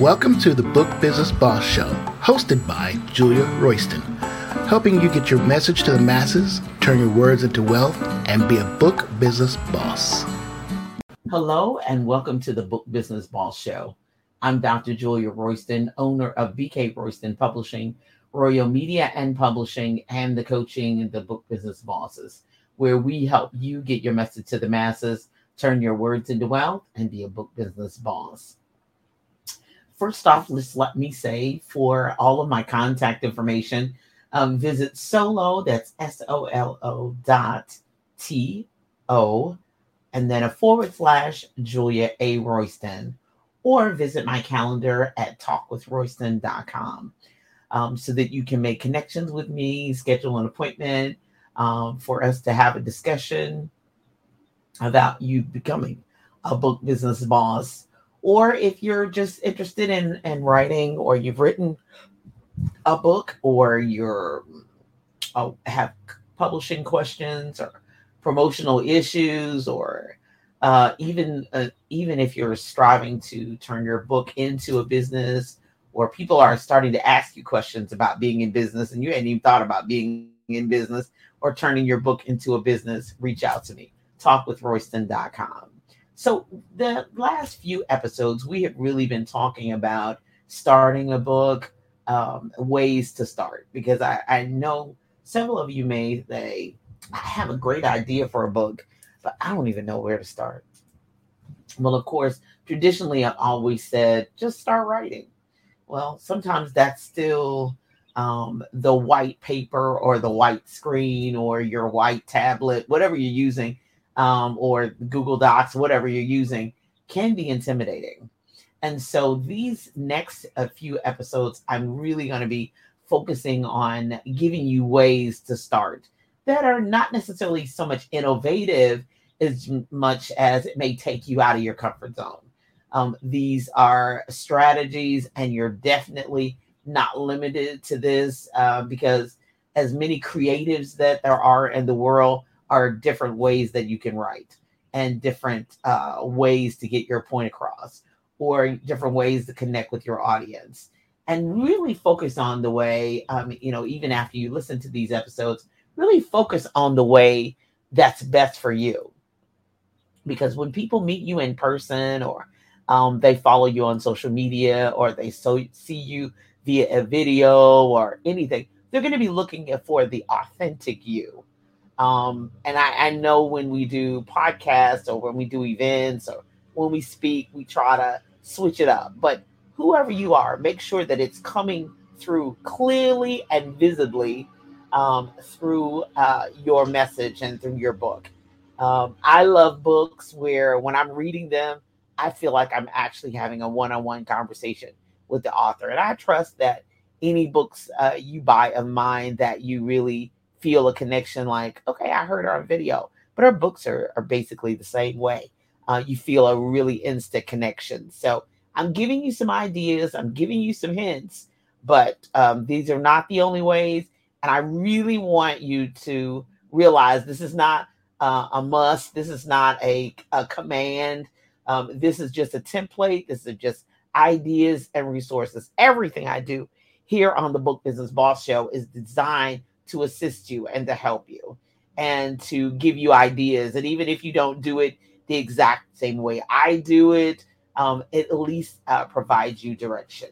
Welcome to the Book Business Boss Show, hosted by Julia Royston, helping you get your message to the masses, turn your words into wealth, and be a book business boss. Hello, and welcome to the Book Business Boss Show. I'm Dr. Julia Royston, owner of BK Royston Publishing, Royal Media and Publishing, and the coaching the Book Business Bosses, where we help you get your message to the masses, turn your words into wealth, and be a book business boss. First off, let's let me say for all of my contact information, um, visit solo, that's S O L O dot T O, and then a forward slash Julia A. Royston or visit my calendar at talkwithroyston.com um, so that you can make connections with me, schedule an appointment um, for us to have a discussion about you becoming a book business boss. Or if you're just interested in, in writing or you've written a book or you're oh, have publishing questions or promotional issues or uh, even uh, even if you're striving to turn your book into a business or people are starting to ask you questions about being in business and you hadn't even thought about being in business or turning your book into a business reach out to me. Talkwithroyston.com so the last few episodes we have really been talking about starting a book um, ways to start because I, I know several of you may say i have a great idea for a book but I don't even know where to start. Well, of course, traditionally I've always said just start writing. Well, sometimes that's still um, the white paper or the white screen or your white tablet, whatever you're using, um, or Google Docs, whatever you're using, can be intimidating. And so these next a few episodes, I'm really going to be focusing on giving you ways to start that are not necessarily so much innovative as much as it may take you out of your comfort zone. Um, these are strategies, and you're definitely not limited to this uh, because as many creatives that there are in the world are different ways that you can write and different uh, ways to get your point across or different ways to connect with your audience and really focus on the way um, you know even after you listen to these episodes really focus on the way that's best for you because when people meet you in person or um, they follow you on social media or they so see you via a video or anything, they're going to be looking for the authentic you. Um, and I, I know when we do podcasts or when we do events or when we speak, we try to switch it up. But whoever you are, make sure that it's coming through clearly and visibly um, through uh, your message and through your book. Um, I love books where when I'm reading them, I feel like I'm actually having a one on one conversation with the author. And I trust that any books uh, you buy of mine that you really feel a connection like, okay, I heard her on video, but her books are, are basically the same way. Uh, you feel a really instant connection. So I'm giving you some ideas, I'm giving you some hints, but um, these are not the only ways. And I really want you to realize this is not uh, a must. This is not a, a command. Um, this is just a template. This is just ideas and resources. Everything I do here on the Book Business Boss Show is designed to assist you and to help you and to give you ideas. And even if you don't do it the exact same way I do it, um, it at least uh, provides you direction.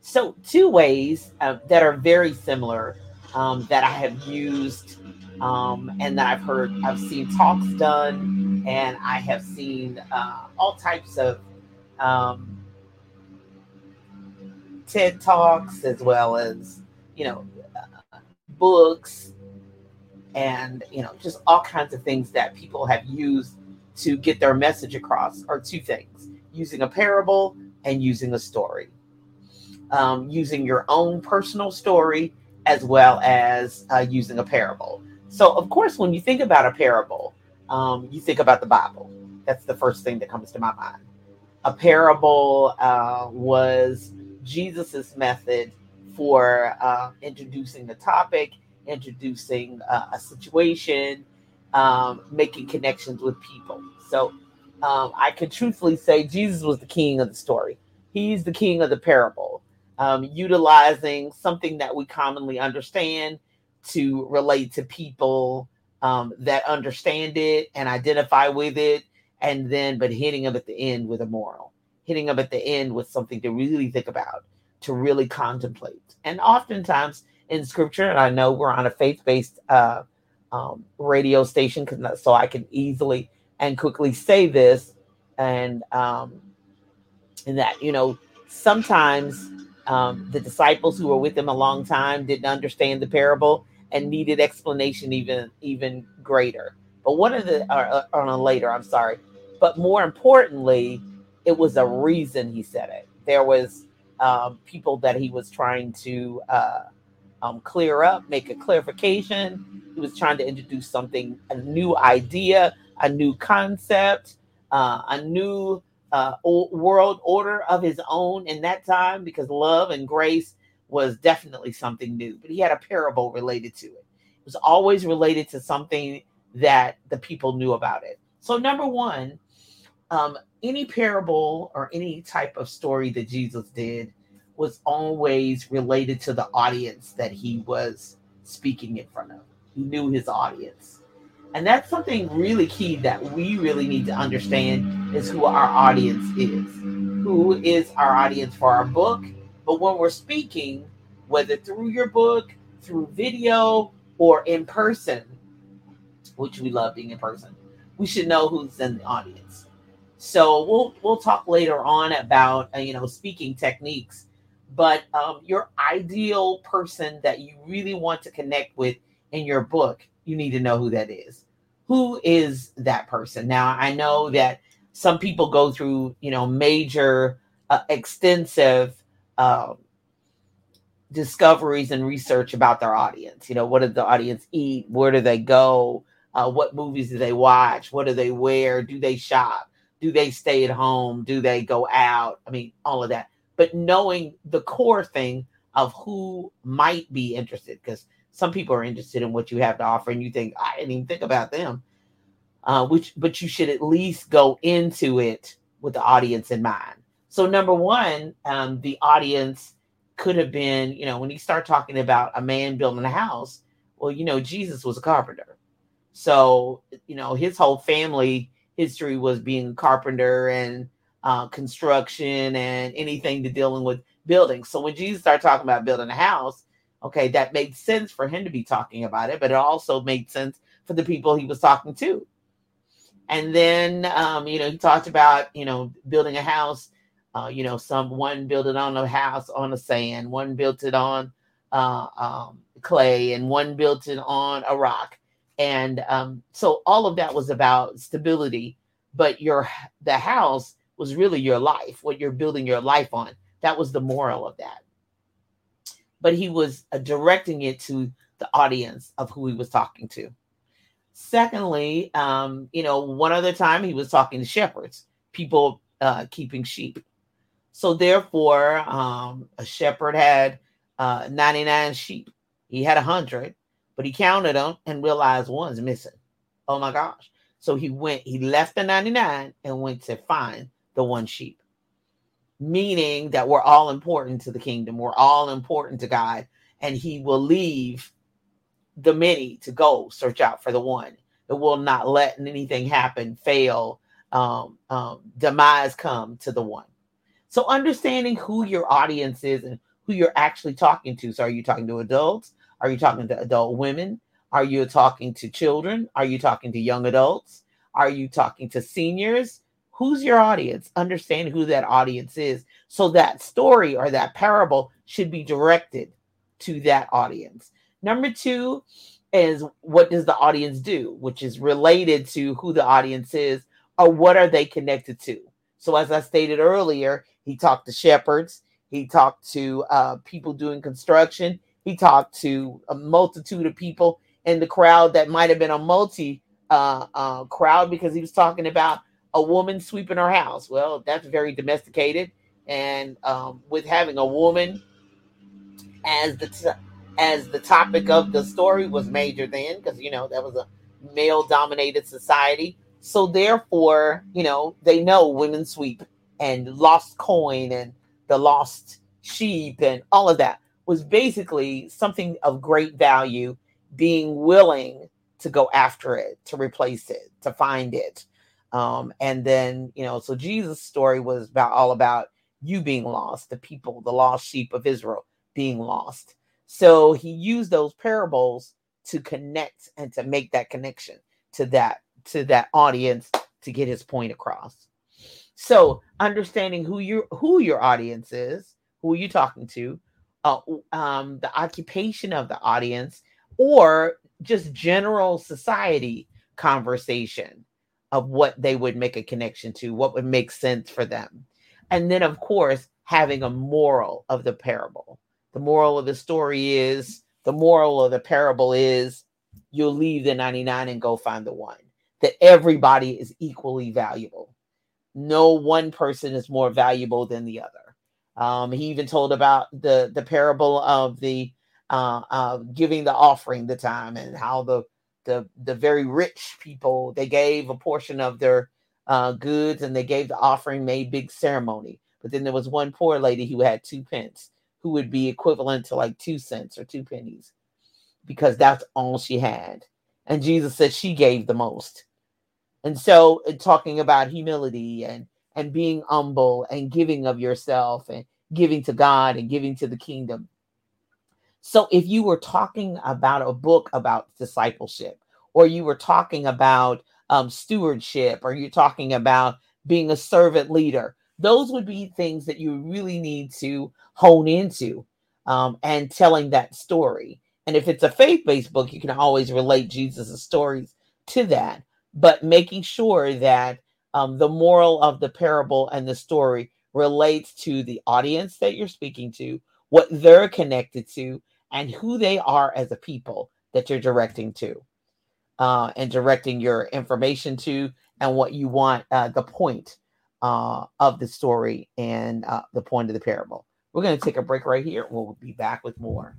So, two ways uh, that are very similar um, that I have used um, and that I've heard, I've seen talks done, and I have seen uh, all types of um, TED talks as well as you know books and you know just all kinds of things that people have used to get their message across are two things using a parable and using a story um, using your own personal story as well as uh, using a parable so, of course, when you think about a parable, um, you think about the Bible. That's the first thing that comes to my mind. A parable uh, was Jesus's method for uh, introducing the topic, introducing uh, a situation, um, making connections with people. So um, I can truthfully say Jesus was the king of the story. he's the king of the parable, um, utilizing something that we commonly understand to relate to people um, that understand it and identify with it, and then but hitting them at the end with a moral, hitting them at the end with something to really think about, to really contemplate. And oftentimes in scripture, and I know we're on a faith based uh, um, radio station, because so I can easily and quickly say this, and um, that you know sometimes um, the disciples who were with him a long time didn't understand the parable and needed explanation even even greater. But one of the uh, uh, on a later, I'm sorry, but more importantly, it was a reason he said it. There was um, people that he was trying to uh, um, clear up, make a clarification. He was trying to introduce something, a new idea, a new concept, uh, a new uh, world order of his own in that time because love and grace was definitely something new. But he had a parable related to it. It was always related to something that the people knew about it. So, number one, um, any parable or any type of story that Jesus did was always related to the audience that he was speaking in front of. He knew his audience. And that's something really key that we really need to understand is who our audience is. Who is our audience for our book? But when we're speaking, whether through your book, through video, or in person, which we love being in person, we should know who's in the audience. So we'll we'll talk later on about uh, you know speaking techniques, but um, your ideal person that you really want to connect with in your book you need to know who that is. Who is that person? Now, I know that some people go through, you know, major, uh, extensive uh, discoveries and research about their audience. You know, what does the audience eat? Where do they go? Uh, what movies do they watch? What do they wear? Do they shop? Do they stay at home? Do they go out? I mean, all of that. But knowing the core thing of who might be interested, because some people are interested in what you have to offer and you think i didn't even think about them uh, which but you should at least go into it with the audience in mind so number one um, the audience could have been you know when you start talking about a man building a house well you know jesus was a carpenter so you know his whole family history was being a carpenter and uh, construction and anything to dealing with buildings. so when jesus started talking about building a house Okay, that made sense for him to be talking about it, but it also made sense for the people he was talking to. And then, um, you know, he talked about, you know, building a house. Uh, you know, some one built it on a house on the sand, one built it on uh, um, clay, and one built it on a rock. And um, so all of that was about stability, but your the house was really your life, what you're building your life on. That was the moral of that but he was uh, directing it to the audience of who he was talking to. Secondly, um, you know, one other time he was talking to shepherds, people uh, keeping sheep. So therefore, um, a shepherd had uh, 99 sheep. He had 100, but he counted them and realized one's missing. Oh my gosh. So he went, he left the 99 and went to find the one sheep meaning that we're all important to the kingdom. We're all important to God, and He will leave the many to go search out for the one. It will not let anything happen, fail, um, um, demise come to the one. So, understanding who your audience is and who you're actually talking to. So, are you talking to adults? Are you talking to adult women? Are you talking to children? Are you talking to young adults? Are you talking to seniors? who's your audience understand who that audience is so that story or that parable should be directed to that audience number two is what does the audience do which is related to who the audience is or what are they connected to so as i stated earlier he talked to shepherds he talked to uh, people doing construction he talked to a multitude of people in the crowd that might have been a multi uh, uh, crowd because he was talking about a woman sweeping her house. Well, that's very domesticated, and um, with having a woman as the t- as the topic of the story was major then, because you know that was a male dominated society. So therefore, you know they know women sweep and lost coin and the lost sheep and all of that was basically something of great value being willing to go after it to replace it to find it um, and then you know so jesus story was about all about you being lost the people the lost sheep of israel being lost so he used those parables to connect and to make that connection to that to that audience to get his point across. So understanding who your who your audience is, who are you talking to, uh, um, the occupation of the audience, or just general society conversation of what they would make a connection to, what would make sense for them, and then of course having a moral of the parable. The moral of the story is the moral of the parable is you'll leave the 99 and go find the one that everybody is equally valuable. No one person is more valuable than the other. Um, he even told about the the parable of the uh, uh, giving the offering the time and how the the the very rich people they gave a portion of their uh, goods and they gave the offering made big ceremony. But then there was one poor lady who had two pence, who would be equivalent to like two cents or two pennies, because that's all she had. And Jesus said she gave the most. And so uh, talking about humility and and being humble and giving of yourself and giving to God and giving to the kingdom. So if you were talking about a book about discipleship or you were talking about um, stewardship or you're talking about being a servant leader, those would be things that you really need to hone into um, and telling that story. And if it's a faith based book, you can always relate Jesus' stories to that but making sure that um, the moral of the parable and the story relates to the audience that you're speaking to, what they're connected to, and who they are as a people that you're directing to uh, and directing your information to, and what you want uh, the point uh, of the story and uh, the point of the parable. We're going to take a break right here. We'll be back with more.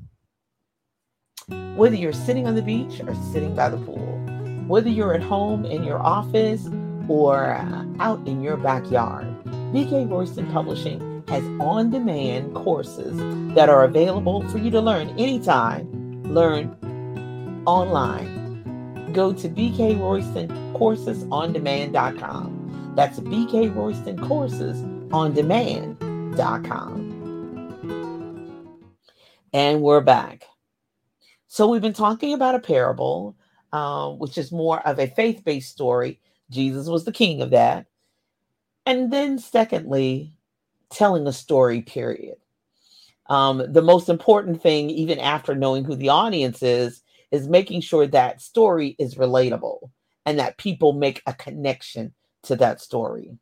Whether you're sitting on the beach or sitting by the pool, whether you're at home in your office or uh, out in your backyard, BK Royston Publishing has on demand courses that are available for you to learn anytime. Learn online. Go to bkroystonCoursesOnDemand.com. That's bkroystonCoursesOnDemand.com. And we're back. So we've been talking about a parable um, which is more of a faith based story. Jesus was the king of that. And then, secondly, telling a story, period. Um, the most important thing, even after knowing who the audience is, is making sure that story is relatable and that people make a connection to that story,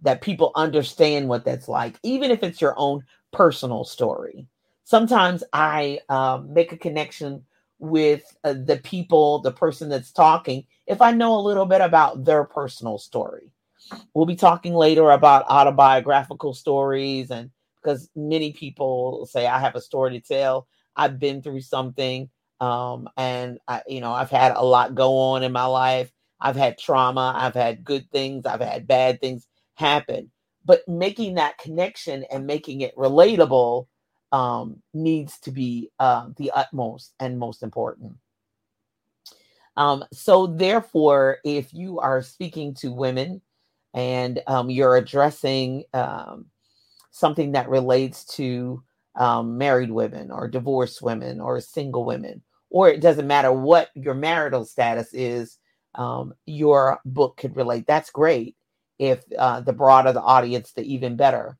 that people understand what that's like, even if it's your own personal story. Sometimes I um, make a connection with uh, the people, the person that's talking, if I know a little bit about their personal story. We'll be talking later about autobiographical stories, and because many people say, I have a story to tell, I've been through something. Um, and I, you know, I've had a lot go on in my life. I've had trauma, I've had good things, I've had bad things happen. But making that connection and making it relatable um, needs to be uh, the utmost and most important. Um, so, therefore, if you are speaking to women and um, you're addressing um, something that relates to um, married women or divorced women or single women, or it doesn't matter what your marital status is, um, your book could relate. That's great. If uh, the broader the audience, the even better.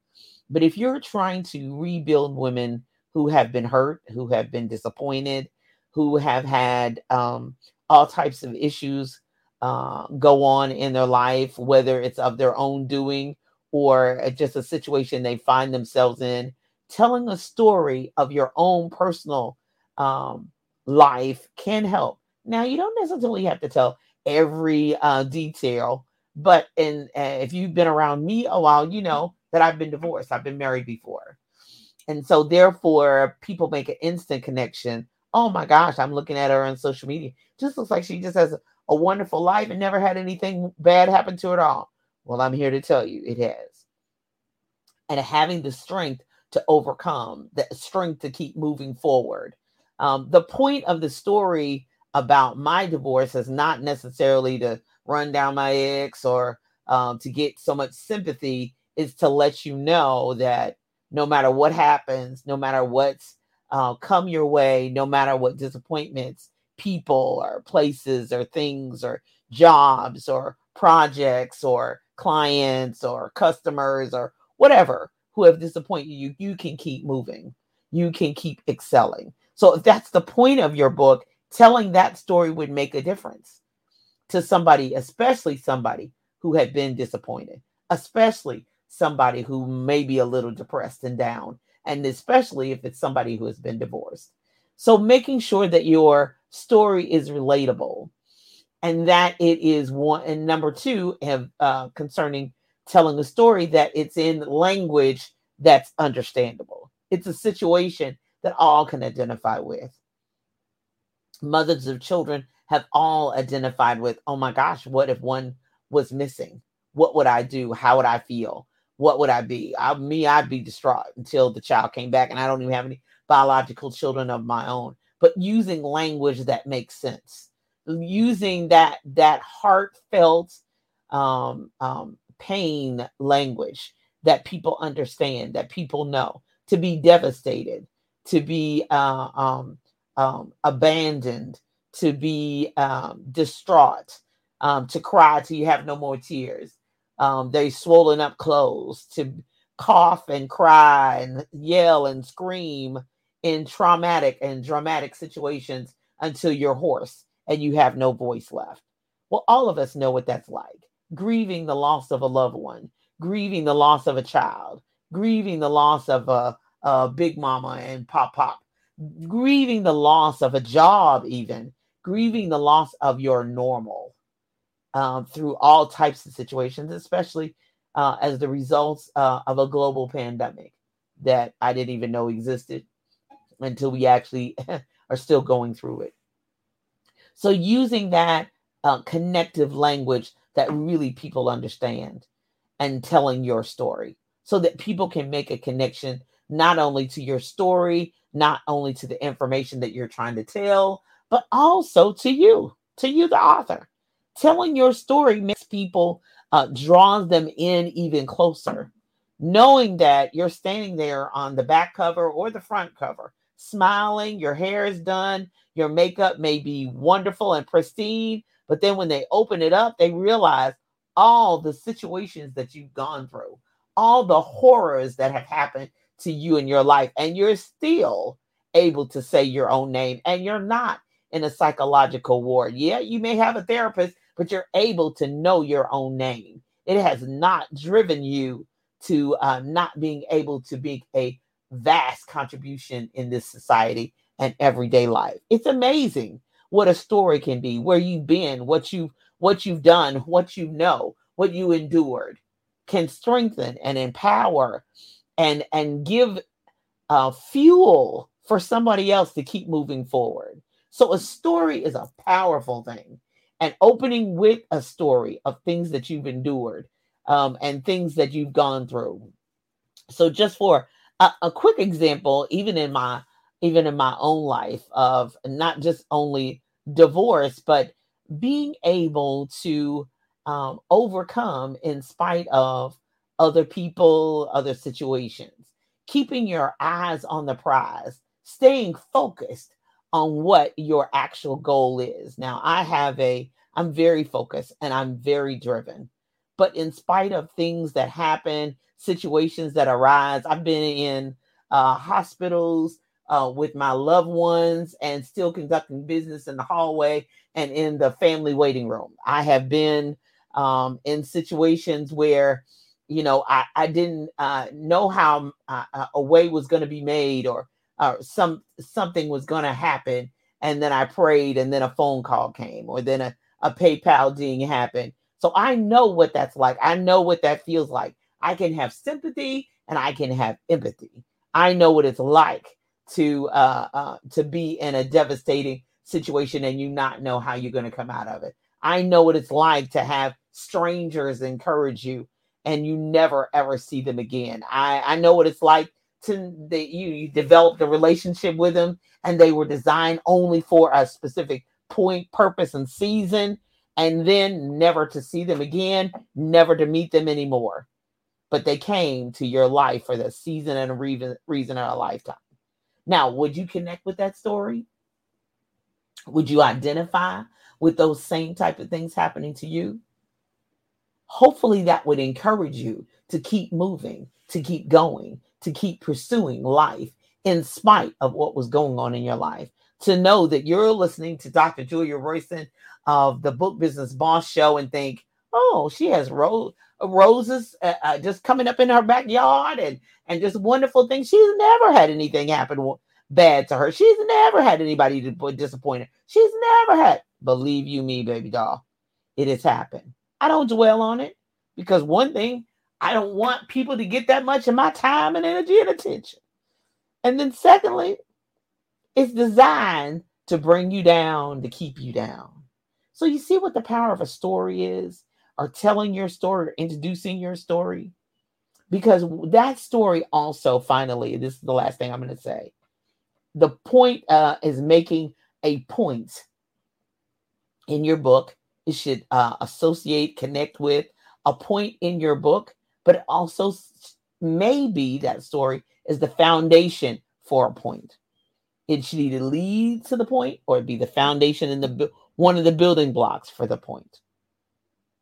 But if you're trying to rebuild women who have been hurt, who have been disappointed, who have had um, all types of issues uh, go on in their life, whether it's of their own doing or just a situation they find themselves in, telling a story of your own personal um, life can help. Now, you don't necessarily have to tell every uh, detail, but in uh, if you've been around me a while, you know that I've been divorced. I've been married before. And so therefore people make an instant connection. Oh my gosh, I'm looking at her on social media. Just looks like she just has a, wonderful life and never had anything bad happen to her at all. Well, I'm here to tell you it has. and having the strength to overcome, the strength to keep moving forward. Um, the point of the story about my divorce is not necessarily to run down my ex or um, to get so much sympathy, is to let you know that no matter what happens, no matter what's uh, come your way, no matter what disappointments, people or places or things or jobs or projects or clients or customers or whatever who have disappointed you, you can keep moving. You can keep excelling. So if that's the point of your book, telling that story would make a difference to somebody, especially somebody who had been disappointed, especially somebody who may be a little depressed and down, and especially if it's somebody who has been divorced. So making sure that your story is relatable and that it is one and number two have uh, concerning telling a story that it's in language that's understandable. It's a situation that all can identify with. Mothers of children have all identified with oh my gosh what if one was missing? What would i do? How would i feel what would i be I, me i'd be distraught until the child came back and i don't even have any biological children of my own but using language that makes sense using that that heartfelt um, um, pain language that people understand that people know to be devastated to be uh, um, um, abandoned, to be um, distraught, um, to cry till you have no more tears. Um, they swollen up clothes, to cough and cry and yell and scream in traumatic and dramatic situations until you're hoarse and you have no voice left. Well, all of us know what that's like grieving the loss of a loved one, grieving the loss of a child, grieving the loss of a, a big mama and pop pop, grieving the loss of a job, even grieving the loss of your normal um, through all types of situations, especially uh, as the results uh, of a global pandemic that I didn't even know existed until we actually are still going through it. So, using that uh, connective language that really people understand and telling your story so that people can make a connection not only to your story, not only to the information that you're trying to tell, but also to you, to you, the author. Telling your story makes people, uh, draws them in even closer, knowing that you're standing there on the back cover or the front cover, smiling, your hair is done, your makeup may be wonderful and pristine, but then when they open it up, they realize all the situations that you've gone through, all the horrors that have happened to you in your life, and you're still able to say your own name, and you're not in a psychological ward. Yeah, you may have a therapist, but you're able to know your own name. It has not driven you to uh, not being able to be a vast contribution in this society and everyday life. It's amazing what a story can be, where you've been, what you've what you've done, what you know, what you endured can strengthen and empower and and give uh, fuel for somebody else to keep moving forward. So a story is a powerful thing, and opening with a story of things that you've endured um, and things that you've gone through. So just for a, a quick example, even in my even in my own life of not just only divorce, but being able to um, overcome in spite of other people, other situations, keeping your eyes on the prize, staying focused on what your actual goal is. Now, I have a, I'm very focused and I'm very driven. But in spite of things that happen, situations that arise, I've been in uh, hospitals uh, with my loved ones and still conducting business in the hallway and in the family waiting room. I have been um, in situations where you know, I, I didn't uh, know how uh, uh a way was going to be made or uh, some something was going to happen. And then I prayed and then a phone call came or then a, a PayPal ding happened. So I know what that's like. I know what that feels like. I can have sympathy and I can have empathy. I know what it's like to uh, uh, to be in a devastating situation and you not know how you're going to come out of it. I know what it's like to have strangers encourage you and you never ever see them again. I, I know what it's like to that you, you developed a relationship with them and they were designed only for a specific point, purpose, and season, and then never to see them again, never to meet them anymore. But they came to your life for the season and reason, reason of a lifetime. Now, would you connect with that story? Would you identify with those same type of things happening to you? Hopefully, that would encourage you to keep moving, to keep going, to keep pursuing life in spite of what was going on in your life. To know that you're listening to Dr. Julia Royston of the Book Business Boss Show and think, oh, she has ro- roses uh, uh, just coming up in her backyard and and just wonderful things. She's never had anything happen bad to her. She's never had anybody to disappoint her. She's never had. Believe you me, baby doll, it has happened. I don't dwell on it because one thing I don't want people to get that much of my time and energy and attention. And then secondly, it's designed to bring you down to keep you down. So you see what the power of a story is, or telling your story, or introducing your story, because that story also finally, this is the last thing I'm going to say the point uh, is making a point in your book. It should uh, associate, connect with a point in your book, but also maybe that story is the foundation for a point. It should either lead to the point or it be the foundation in the one of the building blocks for the point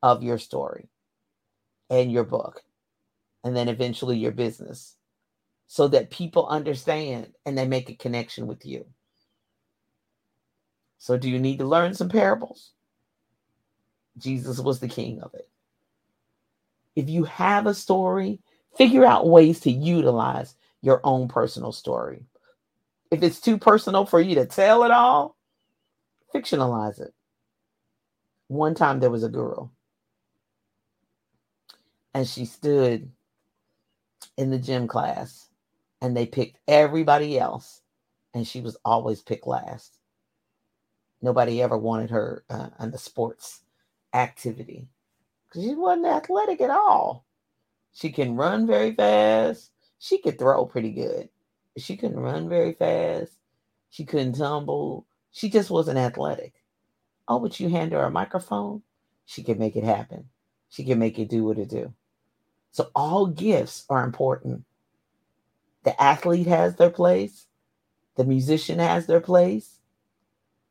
of your story and your book, and then eventually your business so that people understand and they make a connection with you. So, do you need to learn some parables? Jesus was the king of it. If you have a story, figure out ways to utilize your own personal story. If it's too personal for you to tell it all, fictionalize it. One time there was a girl, and she stood in the gym class and they picked everybody else, and she was always picked last. Nobody ever wanted her uh, in the sports activity she wasn't athletic at all. She can run very fast. She could throw pretty good. She couldn't run very fast. She couldn't tumble. She just wasn't athletic. Oh, but you hand her a microphone, she can make it happen. She can make it do what it do. So all gifts are important. The athlete has their place. The musician has their place.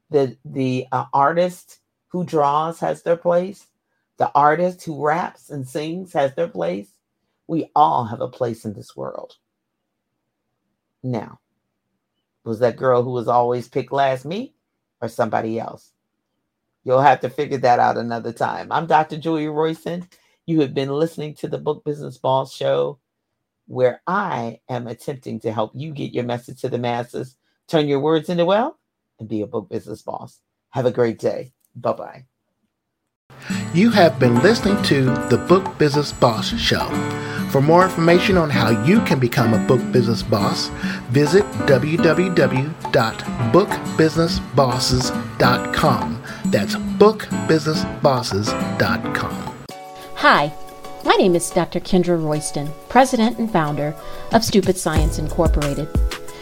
The the uh, artist who draws has their place. The artist who raps and sings has their place. We all have a place in this world. Now, was that girl who was always picked last me or somebody else? You'll have to figure that out another time. I'm Dr. Julia Royston. You have been listening to the Book Business Boss Show where I am attempting to help you get your message to the masses, turn your words into wealth, and be a book business boss. Have a great day. Bye bye. You have been listening to the Book Business Boss Show. For more information on how you can become a book business boss, visit www.bookbusinessbosses.com. That's bookbusinessbosses.com. Hi. My name is Dr. Kendra Royston, President and founder of Stupid Science Incorporated,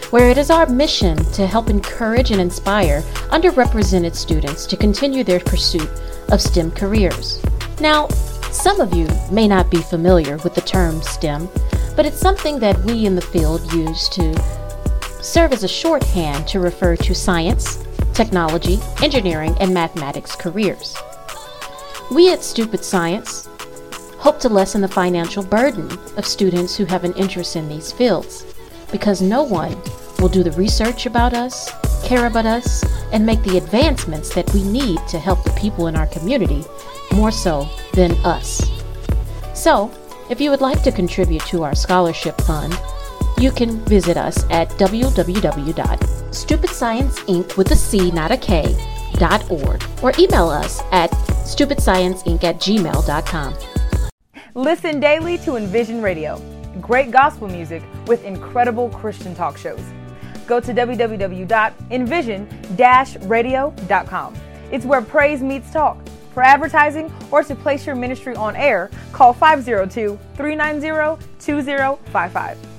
where it is our mission to help encourage and inspire underrepresented students to continue their pursuit of STEM careers. Now, some of you may not be familiar with the term STEM, but it's something that we in the field use to serve as a shorthand to refer to science, technology, engineering, and mathematics careers. We at Stupid Science hope to lessen the financial burden of students who have an interest in these fields, because no one will do the research about us, care about us, and make the advancements that we need to help the people in our community more so than us. So, if you would like to contribute to our scholarship fund, you can visit us at www.stupidscienceinc with a C, not a K, dot org, or email us at stupidscienceinc at gmail.com. Listen daily to Envision Radio, great gospel music with incredible Christian talk shows. Go to www.envision-radio.com. It's where praise meets talk For advertising or to place your ministry on air, call 502 390 2055.